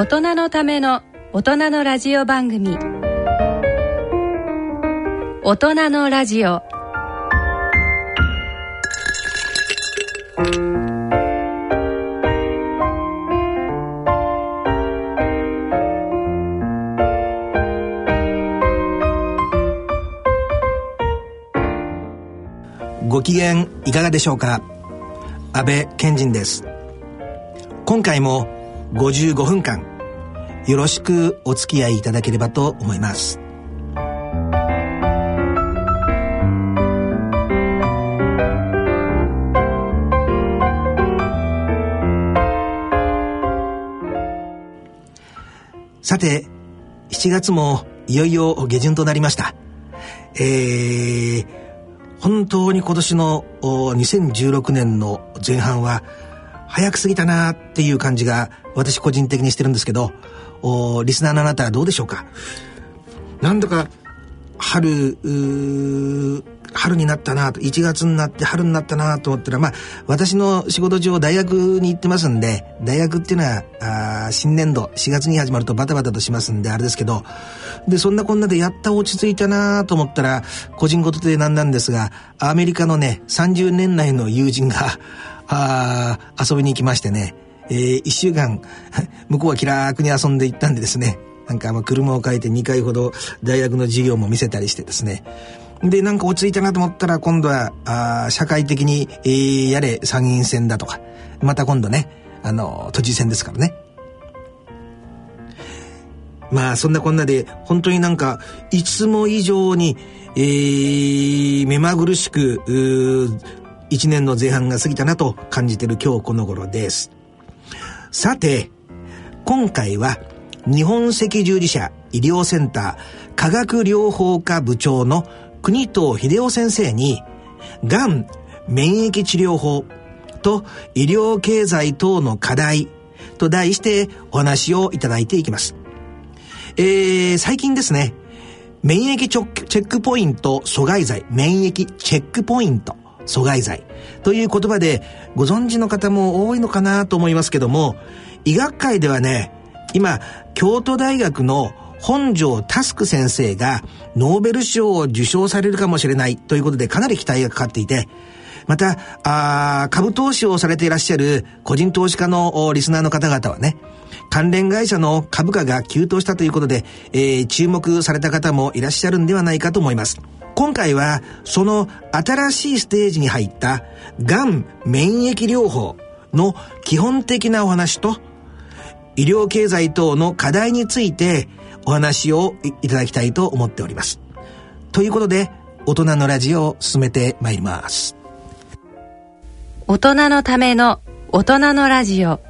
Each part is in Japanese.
大人のための大人のラジオ番組。大人のラジオ。ご機嫌いかがでしょうか？安倍賢人です。今回も55分間よろしくお付き合いいただければと思います。さて7月もいよいよ下旬となりました。えー、本当に今年の2016年の前半は早く過ぎたなっていう感じが私個人的にしてるんですけどリスナーのあなたはどうでしょうか？なんだか春春になったなと1月になって春になったなと思ったらまあ私の仕事上大学に行ってますんで大学っていうのはあ新年度4月に始まるとバタバタとしますんであれですけどでそんなこんなでやった落ち着いたなと思ったら個人事でなんなんですがアメリカのね30年来の友人があ遊びに行きましてね、えー、1週間 向こうは気楽に遊んでいったんでですね。なんかまあ車を変えて2回ほど大学の授業も見せたりしてですね。で、なんか落ち着いたなと思ったら、今度は、あ社会的に、えー、やれ参院選だとか、また今度ね、あの、都知事選ですからね。まあ、そんなこんなで、本当になんか、いつも以上に、えー、目まぐるしく、一年の前半が過ぎたなと感じている今日この頃です。さて、今回は、日本赤十字社医療センター科学療法科部長の国藤秀夫先生に、がん免疫治療法と医療経済等の課題と題してお話をいただいていきます。えー、最近ですね、免疫チェックポイント阻害剤、免疫チェックポイント阻害剤という言葉でご存知の方も多いのかなと思いますけども、医学界ではね、今、京都大学の本庄タスク先生がノーベル賞を受賞されるかもしれないということでかなり期待がかかっていて、また、あ株投資をされていらっしゃる個人投資家のリスナーの方々はね、関連会社の株価が急騰したということで、えー、注目された方もいらっしゃるんではないかと思います。今回は、その新しいステージに入った、がん免疫療法の基本的なお話と、医療経済等の課題について、お話をいただきたいと思っております。ということで、大人のラジオを進めてまいります。大人のための大人のラジオ。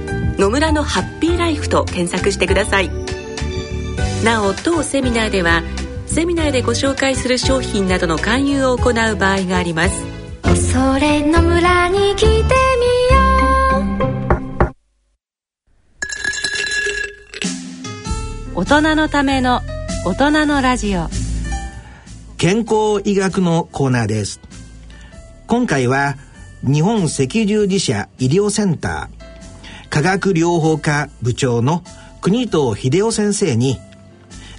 野村のハッピーライフ」と検索してください。なお当セミナーではセミナーでご紹介する商品などの勧誘を行う場合があります。それの村に来てみよう。大人のための大人のラジオ。健康医学のコーナーです。今回は日本赤十字社医療センター化学療法科部長の国藤秀夫先生に、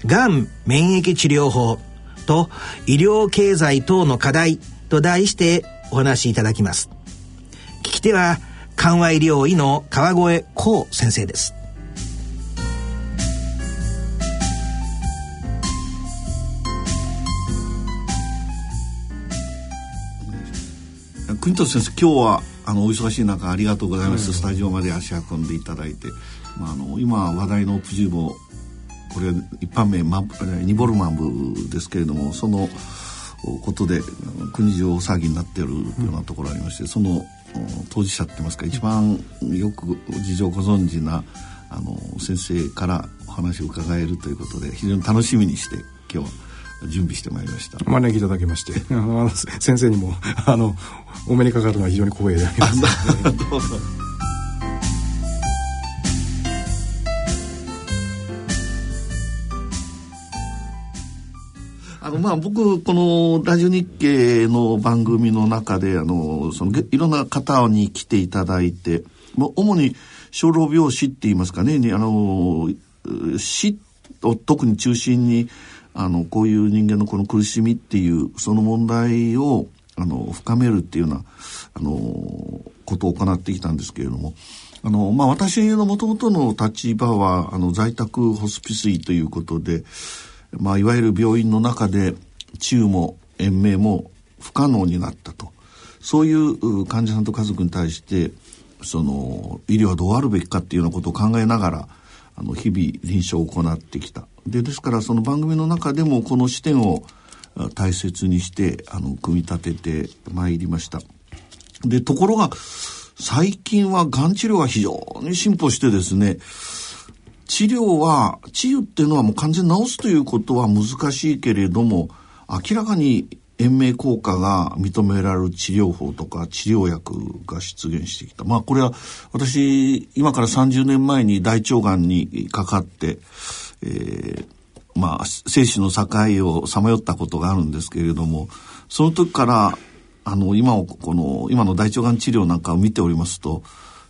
がん免疫治療法と医療経済等の課題と題してお話しいただきます。聞き手は、緩和医療医の川越幸先生です。国藤先生今日はあのお忙しい中ありがとうございます、スタジオまで足運んでいただいて、まあ、あの今話題のプジューボこれ一般名マニボルマンブですけれどもそのことで国中大騒ぎになっているようなところありまして、その当事者って言いますか一番よく事情をご存知なあの先生からお話を伺えるということで非常に楽しみにして今日は準備してまいりました。招きいただきまして。先生にもあのお目にかかるのは非常に光栄であります。どう。ぞあの、まあ、僕、このラジオ日経の番組の中で、あの、その、いろんな方に来ていただいて、主に、小老病死って言いますかね、あの、死を特に中心に、あの、こういう人間のこの苦しみっていう、その問題を、あの、深めるっていうような、あの、ことを行ってきたんですけれども、あの、まあ、私のもともとの立場は、あの、在宅ホスピス医ということで、まあ、いわゆる病院の中で治癒も延命も不可能になったと。そういう患者さんと家族に対してその医療はどうあるべきかっていうようなことを考えながらあの日々臨床を行ってきた。でですからその番組の中でもこの視点を大切にしてあの組み立ててまいりましたでところが最近はがん治療が非常に進歩してですね治療は、治癒っていうのはもう完全に治すということは難しいけれども、明らかに延命効果が認められる治療法とか治療薬が出現してきた。まあこれは私、今から30年前に大腸がんにかかって、えー、まあ生死の境をさまよったことがあるんですけれども、その時からあの今をこの今の大腸がん治療なんかを見ておりますと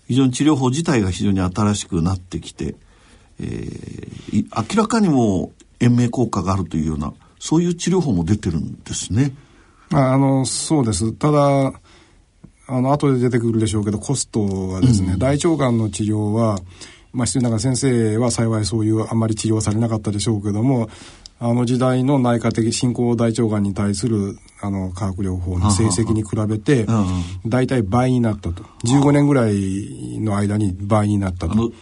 非常に治療法自体が非常に新しくなってきてえー、明らかにも延命効果があるというようなそういう治療法も出てるんですね。あのそうですただあの後で出てくるでしょうけどコストはですね、うん、大腸がんの治療はまあ、必要ながら先生は幸いそういうあんまり治療されなかったでしょうけどもあの時代の内科的進行大腸がんに対するあの化学療法の成績に比べて大体倍になったと。15年ぐらいの間に倍になったと。治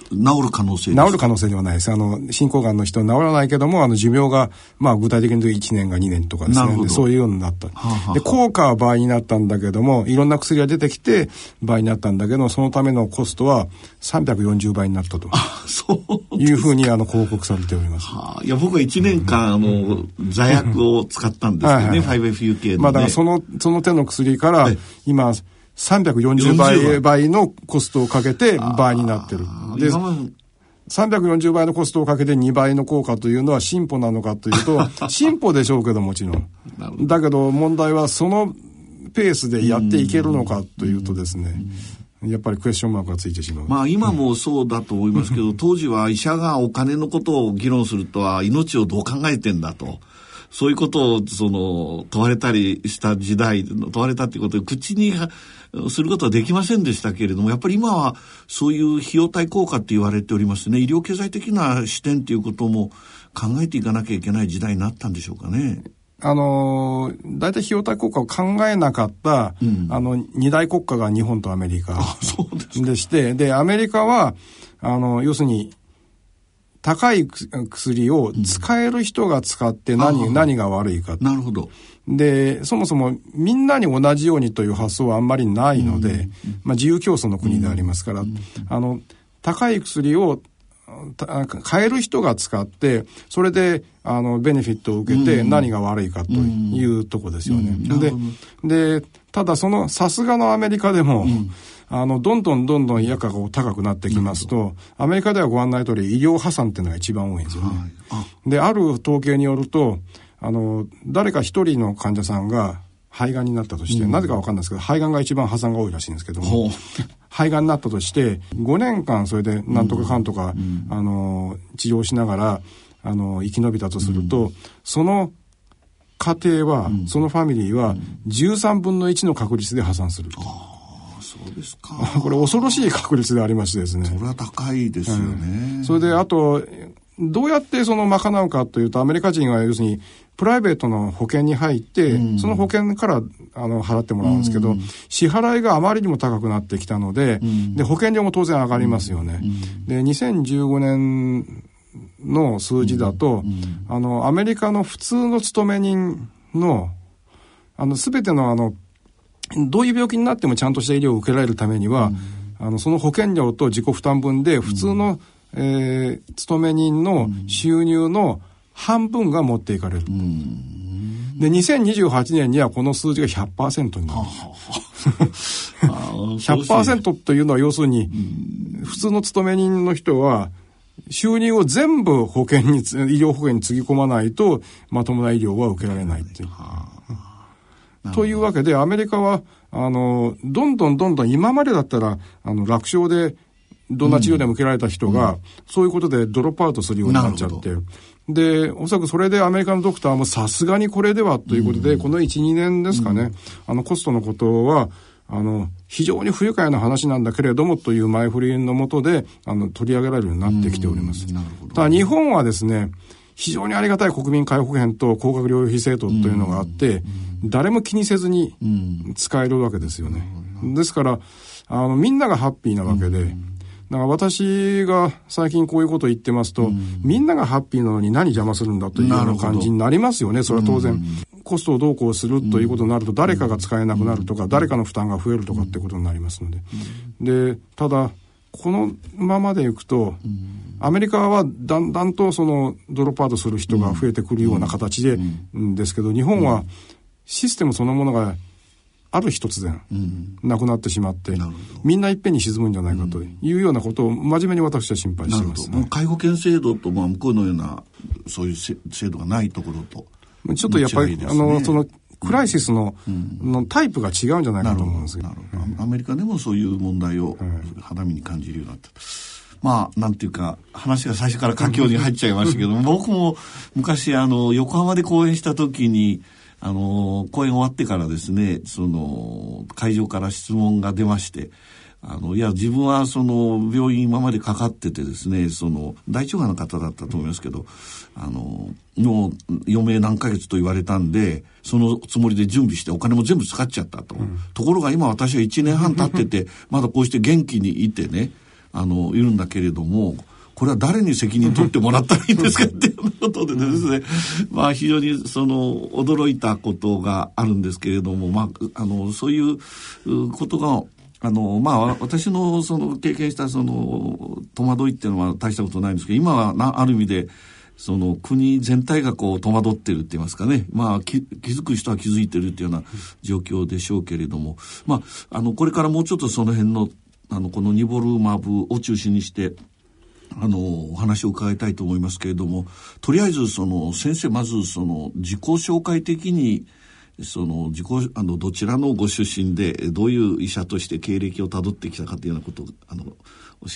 る可能性治る可能性ではないです。あの進行がんの人は治らないけどもあの寿命が、まあ、具体的に言うと1年が2年とかですね。そういうようになった。で効果は倍になったんだけどもいろんな薬が出てきて倍になったんだけどそのためのコストは340倍になったと。そう。いうふうにあの報告されております、はあ、いや僕は1年間、あの座薬を使ったんですけどね、5FUK まあだからその、その手の薬から、今、340倍倍のコストをかけて倍になってる。で、340倍のコストをかけて2倍の効果というのは進歩なのかというと、進歩でしょうけどもちろん。だけど問題はそのペースでやっていけるのかというとですね、やっぱりクエスチョンマークがついてしまう。まあ今もそうだと思いますけど、当時は医者がお金のことを議論するとは命をどう考えてんだと。そういうことを、その、問われたりした時代、問われたっていうことで、口にすることはできませんでしたけれども、やっぱり今はそういう費用対効果って言われておりますね。医療経済的な視点っていうことも考えていかなきゃいけない時代になったんでしょうかね。あの大体費用対効果を考えなかった、うん、あの二大国家が日本とアメリカでしてでアメリカはあの要するに高い薬を使える人が使って何、うん、何が悪いか。なるほど。で、そもそもみんなに同じようにという発想はあんまりないので、うん、まあ自由競争の国でありますから、うん、あの、高い薬を買える人が使って、それで、あの、ベネフィットを受けて何が悪いかというとこですよね。で、で、ただその、さすがのアメリカでも、あの、どんどんどんどん薬価が高くなってきますと、アメリカではご案内通り医療破産っていうのが一番多いんですよね。はい、で、ある統計によると、あの、誰か一人の患者さんが肺がんになったとして、うん、なぜかわかんないですけど、肺がんが一番破産が多いらしいんですけども、肺がんになったとして、5年間それでなんとかかんとか、うん、あの、治療しながら、あの、生き延びたとすると、うん、その家庭は、そのファミリーは、13分の1の確率で破産する。そうですか。これ恐ろしい確率でありましてですね。それは高いですよね。それで、あと、どうやってその賄うかというと、アメリカ人は要するに、プライベートの保険に入って、その保険からあの払ってもらうんですけど、支払いがあまりにも高くなってきたので、で、保険料も当然上がりますよね。で、2015年の数字だと、あの、アメリカの普通の勤め人の、あの、すべてのあの、どういう病気になってもちゃんとした医療を受けられるためには、あの、その保険料と自己負担分で、普通の、えー勤め人の収入の半分が持っていかれる。で、2028年にはこの数字が100%になる。100%と いうのは要するに、普通の勤め人の人は、収入を全部保険につ、医療保険につぎ込まないと、まともな医療は受けられないっていう。というわけで、アメリカは、あの、どんどんどんどん今までだったら、あの、楽勝で、どんな治療でも受けられた人が、そういうことでドロップアウトするようになっちゃって。で、おそらくそれでアメリカのドクターもさすがにこれではということで、この1、2年ですかね、あの、コストのことは、あの、非常に不愉快な話なんだけれどもという前振りのもとで、あの、取り上げられるようになってきております。ただ日本はですね、非常にありがたい国民皆保険と高額療養費制度というのがあって、誰も気にせずに使えるわけですよね。ですから、あの、みんながハッピーなわけで、だから私が最近こういうことを言ってますと、みんながハッピーなのに何邪魔するんだというような感じになりますよね。それは当然。コストをどうこうするということになると、誰かが使えなくなるとか、誰かの負担が増えるとかってことになりますので。で、ただ、このままでいくと、アメリカはだんだんとそのドロップアウトする人が増えてくるような形で、ん。ですけど、日本はシステムそのものがある日突然、なくなってしまって、みんないっぺんに沈むんじゃないかというようなことを真面目に私は心配しています、もう介護険制度と、まあ、向こうのような、そういうせ制度がないところと。ちょっとやっぱり、ね。あの、その、クライシスの,、のタイプが違うんじゃないかと思うんですけど。ど。アメリカでもそういう問題を肌身に感じるようになった。まあ、なんていうか、話が最初から佳境に入っちゃいましたけど、僕も昔、あの、横浜で講演した時に、あの、講演終わってからですね、その、会場から質問が出まして、あの、いや、自分はその、病院今までかかっててですね、その、大腸がんの方だったと思いますけど、あの、もう余命何ヶ月と言われたんで、そのつもりで準備してお金も全部使っちゃったと。ところが今私は1年半経ってて、まだこうして元気にいてね、あの、いるんだけれども、これは誰に責任取ってもらったらいいんですかっていうことでですね、まあ非常にその驚いたことがあるんですけれども、まあ、あの、そういううことが、あの、まあ私のその経験したその戸惑いっていうのは大したことないんですけど、今はなある意味で、その国全体がこう戸惑ってるって言いますかね。まあ気気づく人は気づいてるっていうような状況でしょうけれども、まあ、あの、これからもうちょっとその辺の、あの、このニボルマブを中心にして、あの、お話を伺いたいと思いますけれども、とりあえず、その、先生、まず、その、自己紹介的に、その、自己、あの、どちらのご出身で、どういう医者として経歴をたどってきたかというようなことを、あの、教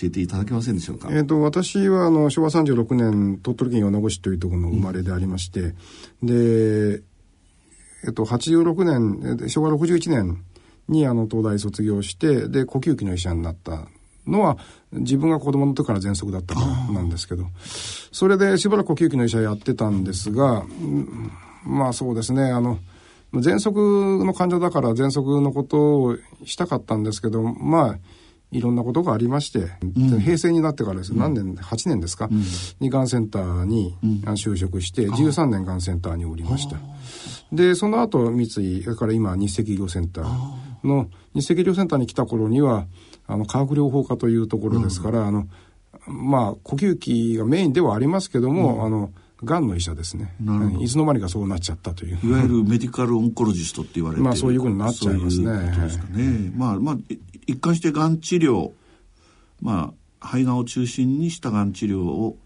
えていただけませんでしょうか？えっ、と、私は、あの、昭和36年、鳥取県米子市というところの生まれでありまして、で、えっ、と、86年、え昭和61年に、あの、東大卒業して、で、呼吸器の医者になったのは、自分が子供の時から喘息だったからなんですけど、それでしばらく呼吸器の医者やってたんですが、うんまあそうですね、あの、喘息の患者だから喘息のことをしたかったんですけど、まあ、いろんなことがありまして、平成になってからです、何年、8年ですか、にがんセンターにあ就職して、13年がんセンターにおりました。で、その後、三井、それから今、日赤医療センター。の、日赤医療センターに来た頃には、あの、化学療法科というところですから、あの、まあ、呼吸器がメインではありますけども、あの、がんの医者ですね。うんいつの間にかそうなっちゃったという。いわゆるメディカルオンコロジストって言われてるまあそういうことになっちゃいますねそういうことですかね。まあまあ、い一貫してがん治療、まあ、肺がんを中心にしたがん治療を、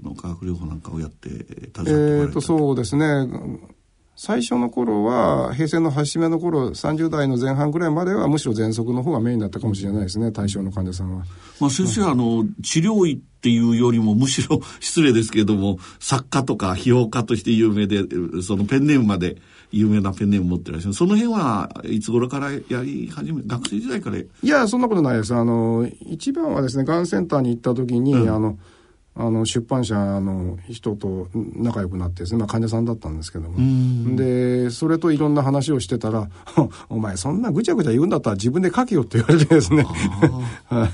あの化学療法なんかをやって、携わってこられたえーと、そうですね。最初の頃は、平成の初めの頃、30代の前半ぐらいまでは、むしろ喘息の方がメインだったかもしれないですね、対象の患者さんは。まあ先生、あの、治療医っていうよりも、むしろ 失礼ですけれども、作家とか批評家として有名で、そのペンネームまで有名なペンネーム持ってらっしゃる。その辺はいつ頃からやり始め、学生時代から。いや、そんなことないです。あの、一番はですね、がんセンターに行った時に、あの、あの出版社の人と仲良くなってですね、まあ、患者さんだったんですけども。でそれといろんな話をしてたら「お前そんなぐちゃぐちゃ言うんだったら自分で書けよ」って言われてですね、は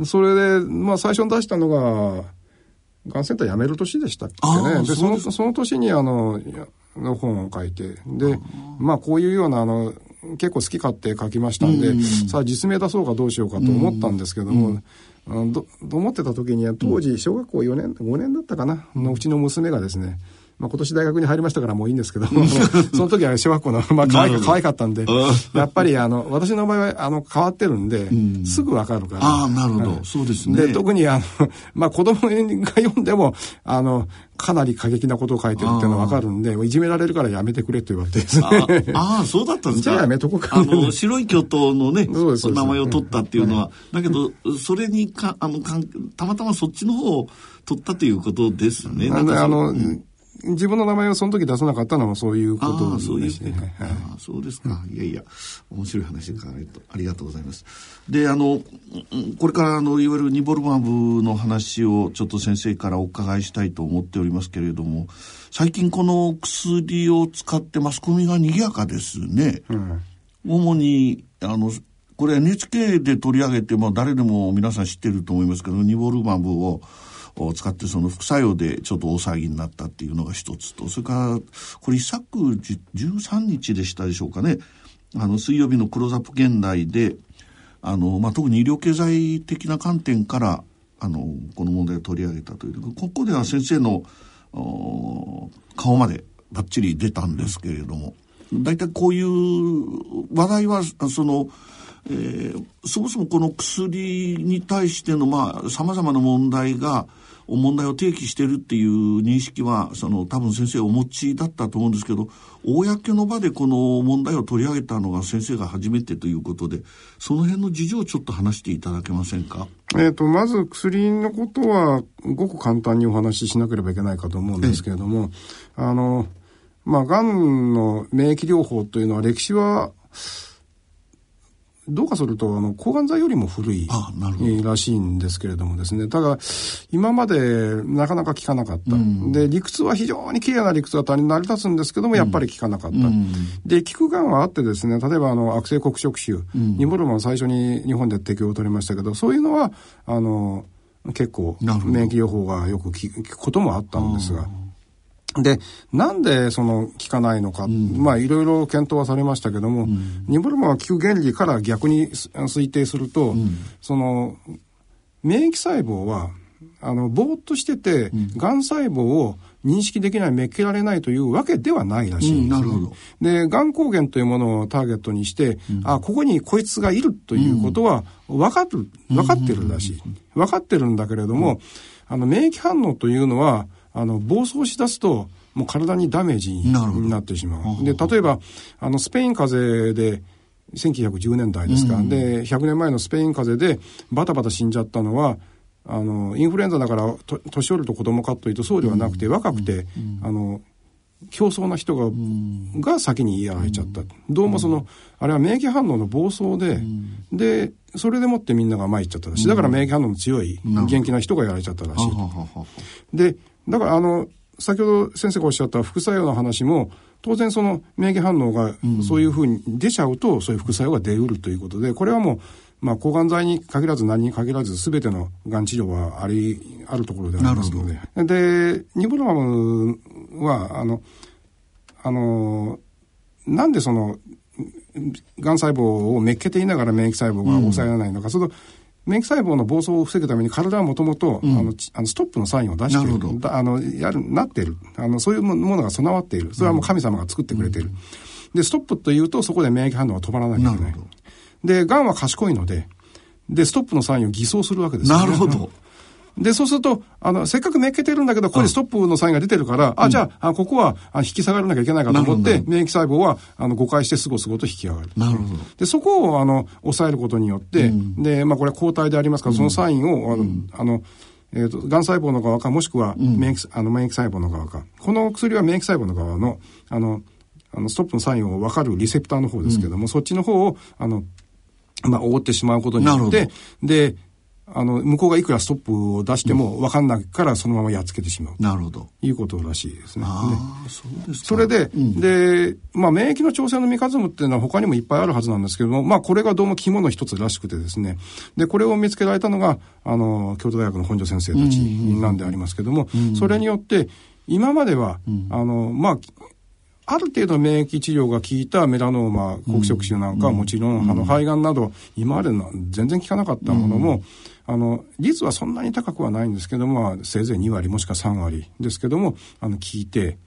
い、それで、まあ、最初に出したのががんセンター辞める年でしたっけね。でそのその年にあのの本を書いて。でまあこういうようなあの結構好き勝手書きましたんで、ん。さあ実名出そうかどうしようかと思ったんですけども、うん、と思ってた時には当時小学校4年5年だったかなのうちの娘がですねまあ、今年大学に入りましたからもういいんですけど、その時は小学校の、まあ、可愛可愛かったんで、やっぱりあの、私の場合はあの変わってるんで、うん、すぐわかるから。ああ、なるほど、そうですね。で、特にあの、まあ子供が読んでも、あの、かなり過激なことを書いてるっていうのはわかるんで、いじめられるからやめてくれって言われて。ああ、そうだったんですか？じゃあやめとこうか。あの、白い巨頭のね、名前を取ったっていうのは、だけど、それにか、あの、かたまたまそっちの方を取ったということですね。あの、うん自分の名前をその時出さなかったのもそういうことですね。そうね。はい、あそうですか。いやいや、面白い話でありがとうございます。で、あの、これからあの、いわゆるニボルマブの話をちょっと先生からお伺いしたいと思っておりますけれども、最近この薬を使ってマスコミが賑やかですね。うん、主に、あの、これ NHK で取り上げて、まあ誰でも皆さん知ってると思いますけど、ニボルマブを、を使ってその副作用でちょっと大騒ぎになったっていうのが一つと、それから、これ一昨13日でしたでしょうかね。あの、水曜日のクローズアップ現代で、あの、まあ、特に医療経済的な観点から、あの、この問題を取り上げたという。ここでは先生の、顔までバッチリ出たんですけれども、大体こういう話題は、その、えー、そもそもこの薬に対しての、まあ、様々な問題が、問題を提起してるっていう認識は、その多分先生お持ちだったと思うんですけど、公の場でこの問題を取り上げたのが先生が初めてということで、その辺の事情をちょっと話していただけませんか？えっ、と、まず薬のことは、ごく簡単にお話ししなければいけないかと思うんですけれども、あの、まあ、がんの免疫療法というのは歴史は、どうかすると、あの、抗がん剤よりも古いらしいんですけれどもですね。ただ、今までなかなか効かなかった。うん、で、理屈は非常に綺麗な理屈が成り立つんですけども、やっぱり効かなかった。うん、で、効くがんはあってですね、例えばあの、悪性黒色腫、うん、ニモルマン最初に日本で適用を取りましたけど、そういうのは、あの、結構、免疫療法がよく効くこともあったんですが。で、なんでその効かないのか、うん、まあいろいろ検討はされましたけども、うん、ニボルマンは効く原理から逆に推定すると、うん、その免疫細胞はあのぼーっとしてて、が、ん細胞を認識できない、めっけられないというわけではないらしいんです、ね、なるほど。で、がん抗原というものをターゲットにして、あ、ここにこいつがいるということは分かる、分かってるらしい。分かってるんだけれども、あの、免疫反応というのは、あの、暴走しだすと、もう体にダメージになってしまう。で、例えば、あの、スペイン風邪で、1910年代ですか、うん、で、100年前のスペイン風邪でバタバタ死んじゃったのは、あの、インフルエンザだから、年寄ると子供かというとそうではなくて、若くて、あの、競争な人が、が先にやられちゃった。どうもその、あれは免疫反応の暴走で、で、それでもってみんなが参っちゃったらしい。だから免疫反応の強い、元気な人がやられちゃったらしい。で、だからあの、先ほど先生がおっしゃった副作用の話も、当然その免疫反応がそういうふうに出ちゃうと、そういう副作用が出うるということで、これはもう、まあ、抗がん剤に限らず何に限らず全てのがん治療はあり、あるところでありますので。で、ニボルマムは、あの、あの、なんでその、がん細胞をめっけていながら免疫細胞が抑えられないのか、うん、その免疫細胞の暴走を防ぐために体はもともと、あの、あのストップのサインを出している。あの、やる、なっている。あの、そういうものが備わっている。それはもう神様が作ってくれている。で、ストップというと、そこで免疫反応が止まらないといけない。で、癌は賢いので、で、ストップのサインを偽装するわけですよ、ね。なるほど。で、そうすると、あの、せっかくめっけてるんだけど、ここにストップのサインが出てるから、あ、じゃあ、あここはあ引き下がらなきゃいけないかと思って、免疫細胞は、あの、誤解してすごすごと引き上がる。なるほど。で、そこを、あの、抑えることによって、で、まあ、これは抗体でありますから、そのサインを、あの、あの、えっ、ー、と、癌細胞の側か、もしくは免疫、あの、免疫細胞の側か。この薬は免疫細胞の側の、あの、あの、ストップのサインを分かるリセプターの方ですけども、そっちの方を、あの、まあ、覆ってしまうことによって、で、あの、向こうがいくらストップを出しても分かんないからそのままやっつけてしまう。なるほど。いうことらしいですね。ああ、そうですか。それで、うん。で、まあ、免疫の調整のメカニズムっていうのは他にもいっぱいあるはずなんですけども、まあ、これがどうも肝の一つらしくてですね、で、これを見つけられたのが、あの、京都大学の本庄先生たちなんでありますけども、それによって、今までは、あの、まあ、ある程度免疫治療が効いたメラノーマ、黒色腫なんかはもちろん、あの、肺がんなど、今までの全然効かなかったものも、あの、率はそんなに高くはないんですけども、まあ、せいぜい2割もしくは3割ですけども、あの、効いて、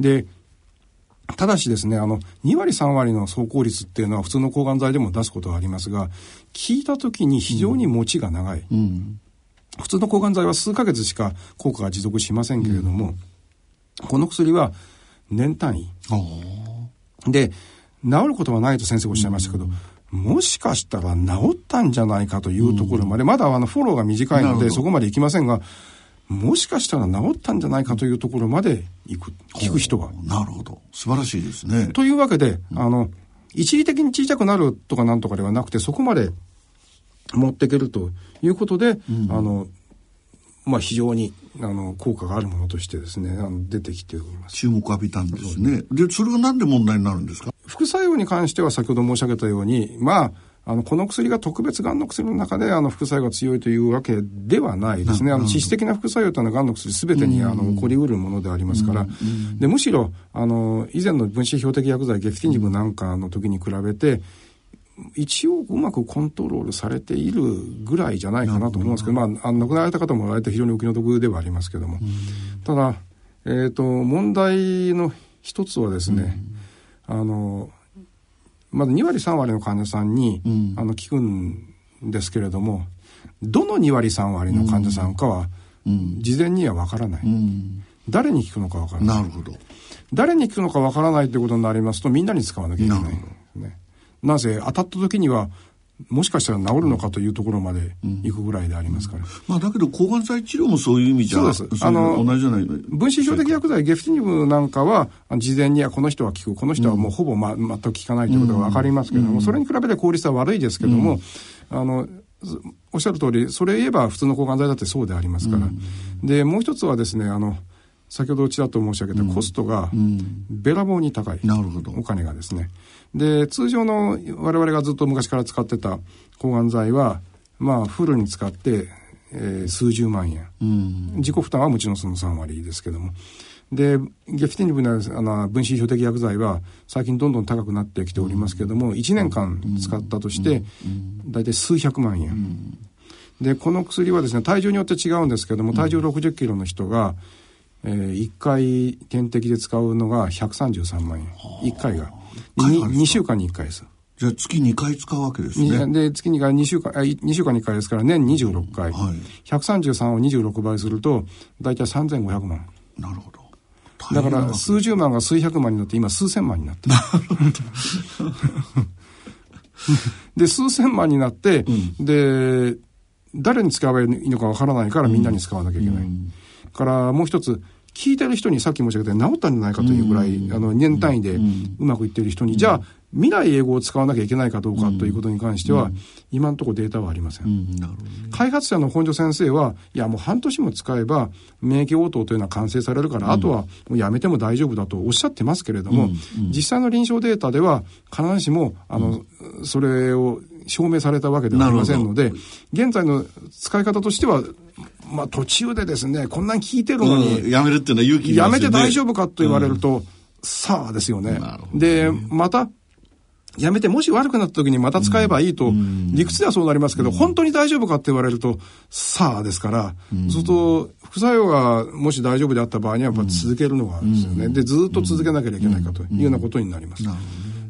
で、ただしですね、あの、2割3割の走行率っていうのは普通の抗がん剤でも出すことはありますが、効いた時に非常に持ちが長い。うん。普通の抗がん剤は数ヶ月しか効果が持続しませんけれども、この薬は年単位。で、治ることはないと先生おっしゃいましたけど、もしかしたら治ったんじゃないかというところまで、まだあのフォローが短いのでそこまでいきませんが、もしかしたら治ったんじゃないかというところまで行く、聞く人が。なるほど。素晴らしいですね。というわけで、あの、一時的に小さくなるとかなんとかではなくて、そこまで持っていけるということで、あの、まあ、非常に、あの、効果があるものとしてですね、あの出てきております。注目を浴びたんですね。で、それがなんで問題になるんですか？副作用に関しては先ほど申し上げたように、まあ、あの、この薬が特別がんの薬の中で、あの、副作用が強いというわけではないですね。あの、致死的な副作用というのはがんの薬すべてに、あの、起こりうるものでありますから。で、むしろ、あの、以前の分子標的薬剤、ゲフティニブなんかの時に比べて、一応うまくコントロールされているぐらいじゃないかなと思うんですけど、まあ、あの亡くなられた方も割と非常にお気の毒ではありますけども。ただ、えっ、と、問題の一つはですね、あの、まず2割3割の患者さんに、ん。あの聞くんですけれどもどの2割3割の患者さんかは、うん。事前には分からない、うん。誰に聞くのか分からない。なるほど。誰に聞くのか分からないということになりますとみんなに使わなきゃいけない。んですね。なぜ当たった時にはもしかしたら治るのかというところまで行くぐらいでありますから、まあだけど抗がん剤治療もそういう意味じゃそうです。れあの同じじゃない分子標的薬剤ゲフティニブなんかはあ事前にはこの人は効くこの人はもうほぼ、ま、全く効かないということが分かりますけれども、それに比べて効率は悪いですけども、あのずおっしゃる通りそれ言えば普通の抗がん剤だってそうでありますから、でもう一つはですねあの先ほどちらっと申し上げたコストがべらぼうに高い、なるほど。お金がですね。で通常の我々がずっと昔から使ってた抗がん剤はまあフルに使って、えー数十万円、うん。自己負担はもちろんその3割ですけども。で、ゲフティニブのあの分子標的薬剤は最近どんどん高くなってきておりますけども、1年間使ったとして、大体数百万円。で、この薬はですね、体重によって違うんですけども、体重60キロの人が、えー、1回点滴で使うのが133万円。1回が。回がですか？2, 週間に1回です。じゃあ月2回使うわけですにね。で、月に回2週間、あい2週間に1回ですから年26回。はい133を26倍すると、大体3500万。なるほど。だから数十万が数百万になって今数千万になってる。で、数千万になって、で、誰に使えばいいのかわからないからみんなに使わなきゃいけない。からもう一つ、聞いてる人にさっき申し上げたように治ったんじゃないかというぐらい、あの、年単位でうまくいっている人に、じゃあ、未来英語を使わなきゃいけないかどうかということに関しては、今のところデータはありません。うん、ね。開発者の本庄先生は、いやもう半年も使えば免疫応答というのは完成されるから、あとはもうやめても大丈夫だとおっしゃってますけれども、実際の臨床データでは必ずしも、あの、それを証明されたわけではありませんので、現在の使い方としては、まあ途中でですね、こんなに効いてるのに、うん、やめるっていうのは勇気いりやめて大丈夫かと言われると、さあですよね。なるほ。どで、また、やめて、もし悪くなった時にまた使えばいいと、理屈ではそうなりますけど、本当に大丈夫かって言われると、さあですから、そうすると、副作用がもし大丈夫であった場合には、やっぱ続けるのがあるんですよね。で、ずっと続けなければいけないかというようなことになります。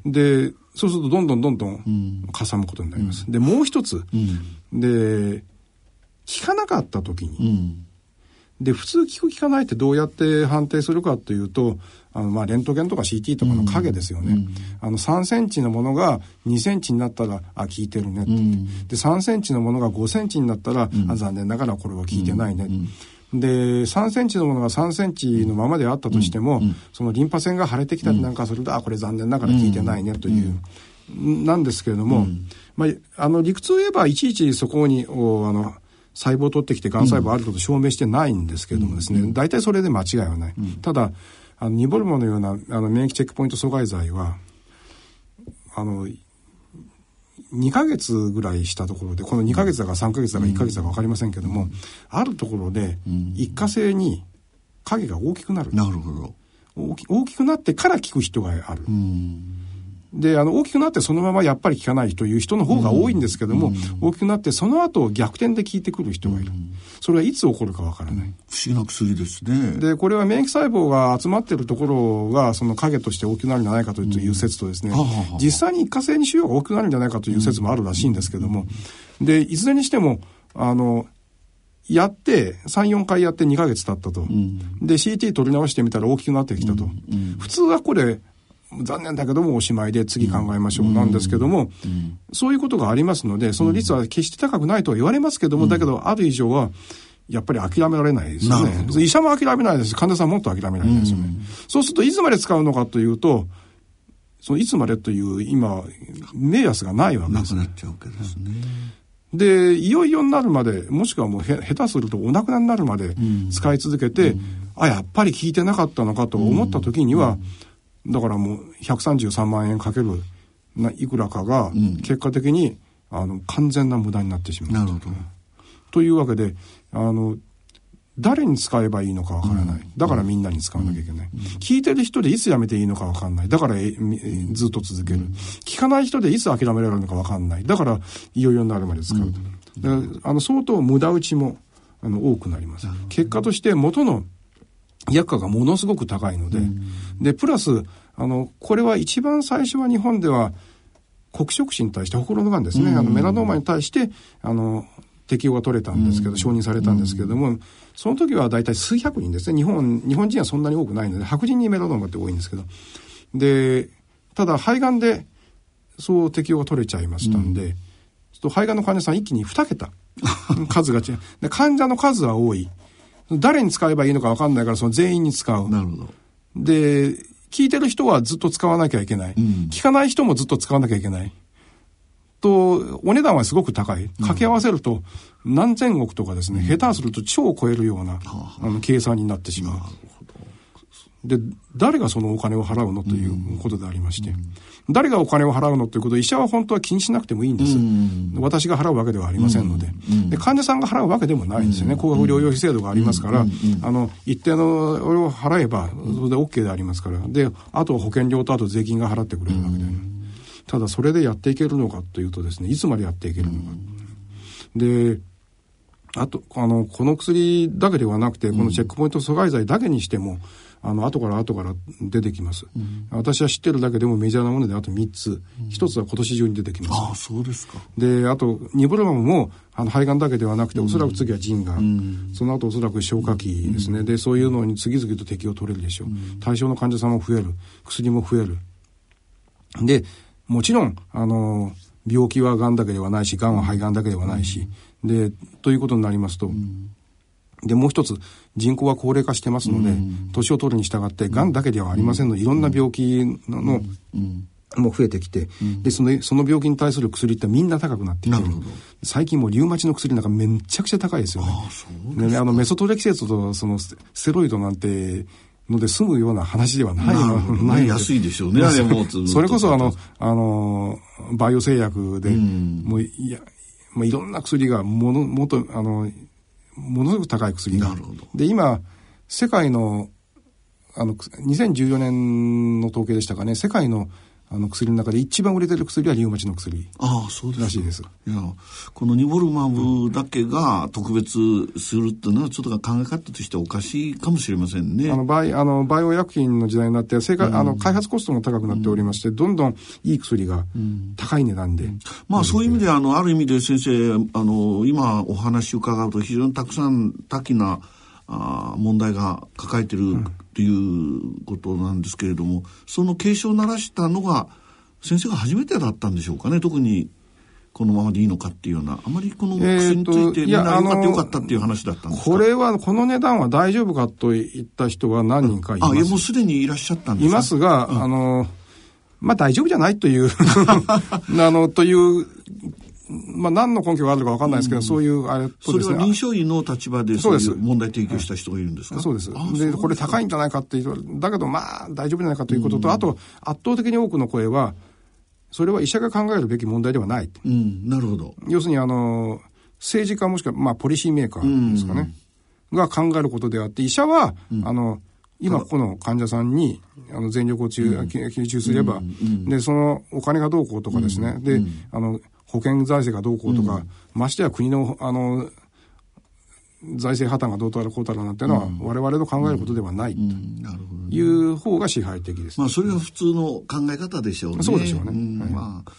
で、そうすると、どんどんどんどん、かさむことになります。で、もう一つ、で、効かなかった時に、うん。で、普通効く効かないってどうやって判定するかというと、あの、まあ、レントゲンとか CT とかの影ですよね。あの、3センチのものが2センチになったら、あ、効いてるねって。で、3センチのものが5センチになったら、あ、残念ながらこれは効いてないね。で、3センチのものが3センチのままであったとしても、そのリンパ腺が腫れてきたりなんかすると、あ、これ残念ながら効いてないねという、なんですけれども、まあ、あの、理屈を言えば、いちいちそこに、おあの、細胞を取ってきて、がん細胞あることを証明してないんですけれどもですね、大体それで間違いはない。ただ、あの、ニボルマのような、あの、免疫チェックポイント阻害剤は、あの、2ヶ月ぐらいしたところで、この2ヶ月だか3ヶ月だか1ヶ月だか分かりませんけども、あるところで、一過性に影が大きくなる。なるほど。大き大きくなってから効く人がある。で、あの、大きくなってそのままやっぱり効かないという人の方が多いんですけども、大きくなってその後逆転で効いてくる人がいる。それはいつ起こるかわからない。不思議な薬ですね。で、これは免疫細胞が集まっているところが、その影として大きくなるんじゃないかという説とですね、実際に一過性に腫瘍が大きくなるんじゃないかという説もあるらしいんですけども、で、いずれにしても、あの、やって、3、4回やって2ヶ月経ったと。で、CT 取り直してみたら大きくなってきたと。普通はこれ、残念だけどもおしまいで次考えましょう。なんですけども、そういうことがありますので、その率は決して高くないとは言われますけども、だけどある以上は、やっぱり諦められないですよね。医者も諦めないです。し、患者さんもっと諦めないですよね。そうするといつまで使うのかというと、そのいつまでという今、目安がないわけです、ね。なくなっちゃうわけですね。で、いよいよになるまで、もしくはもうへ下手するとお亡くなりになるまで使い続けて、うん、あ、やっぱり効いてなかったのかと思った時には、うん、だからもう133万円かけるないくらかが、結果的に、あの、完全な無駄になってしまう。なるほど。というわけで、あの、誰に使えばいいのかわからない。だからみんなに使わなきゃいけない。聞いてる人でいつやめていいのかわかんない。だからずっと続ける。聞かない人でいつ諦められるのかわかんない。だからいよいよになるまで使う。あの相当無駄打ちもあの多くなります。結果として元の薬価がものすごく高いので、で、プラス、あの、これは一番最初は日本では黒色死に対して、ほくろのがんですね、あのメラノーマに対して、あの、適用が取れたんですけど、承認されたんですけれども、その時は大体数百人ですね。日本、日本人はそんなに多くないので、白人にメラノーマって多いんですけど。で、ただ肺がんで、そう適用が取れちゃいましたんで、うん、ちょっと肺がんの患者さん一気に2桁数が違う。で、患者の数は多い。誰に使えばいいのか分かんないから、その全員に使う。なるほど。で、聞いてる人はずっと使わなきゃいけない。うん、聞かない人もずっと使わなきゃいけない。と、お値段はすごく高い。掛け合わせると何千億とかですね、下手すると超超えるような、あの計算になってしまう。で、誰がそのお金を払うのということでありまして、誰がお金を払うのということを医者は本当は気にしなくてもいいんです。私が払うわけではありませんので。で、患者さんが払うわけでもないんですよね。高額療養費制度がありますから、あの、一定のを払えば、それで OK でありますから。で、あと保険料とあと税金が払ってくれるわけで。ただそれでやっていけるのかというとですね、いつまでやっていけるのか。で、あと、あの、この薬だけではなくて、このチェックポイント阻害剤だけにしても、あの、後から後から出てきます。うん、私は知ってるだけでもメジャーなものであと3つ。一、うん、つは今年中に出てきます。ああ、そうですか。で、あと、ニブルマムも、あの、肺がんだけではなくて、おそらく次は腎がん、その後おそらく消化器ですね。で、そういうのに次々と適用取れるでしょう。対象の患者さんも増える。薬も増える。で、もちろん、あの、病気はがんだけではないし、がんは肺がんだけではないし、で、ということになりますと、で、もう一つ、人口は高齢化してますので、年を取るに従って、がんだけではありませんので、いろんな病気の、もう増えてきて、で、その、その病気に対する薬ってみんな高くなってきてる。最近もうリウマチの薬なんかめちゃくちゃ高いですよね。あね、あの、メソトレキセートとそのステロイドなんて、ので済むような話ではないの、ない。安いでしょうね、あれも。それこそあの、あの、バイオ製薬で、もう、いや、まあ、いろんな薬がもの、もと、あの、ものすごく高い薬が。なるほど。で、今、世界の、あの、2014年の統計でしたかね、世界のあの薬の中で一番売れてる薬はリウマチの薬ああそうですらしいです。いやこのニボルマブだけが特別するっていうのはちょっと考え方としておかしいかもしれませんね。あのバイあのバイオ薬品の時代になって生活、うん、あの開発コストも高くなっておりまして、どんどんいい薬が高い値段で。うん、まあそういう意味であのある意味で先生あの今お話伺うと非常にたくさん多岐なあ問題が抱えてるということなんですけれども、その警鐘を鳴らしたのが先生が初めてだったんでしょうかね特にこのままでいいのかっていうようなあまりこの薬についてみんなよかったよかったっていう話だったんですか？これはこの値段は大丈夫かと言った人は何人かいます、あいやもうすでにいらっしゃったんですか？いますが、あのまあ大丈夫じゃないという あのというまあ何の根拠があるのかわかんないですけど、そういうあれとそれですね。は臨床医の立場でそういう問題提起した人がいるんですか？そうです。あで、これ高いんじゃないかっていう、だけどまあ大丈夫じゃないかということと、あと圧倒的に多くの声は、それは医者が考えるべき問題ではない。うん、なるほど。要するにあの、政治家もしくはまあポリシーメーカーですかね。が考えることであって、医者は、あの、今ここの患者さんにあの全力を注吸収すれば、で、そのお金がどうこうとかですね、で、あの、保険財政がどうこうとか、ましてや国の、あの、財政破綻がどうたらこうたらなんてのは、我々の考えることではないと。いう方が支配的です。まあ、それが普通の考え方でしょうね。そうでしょうね。ん。はい。まあ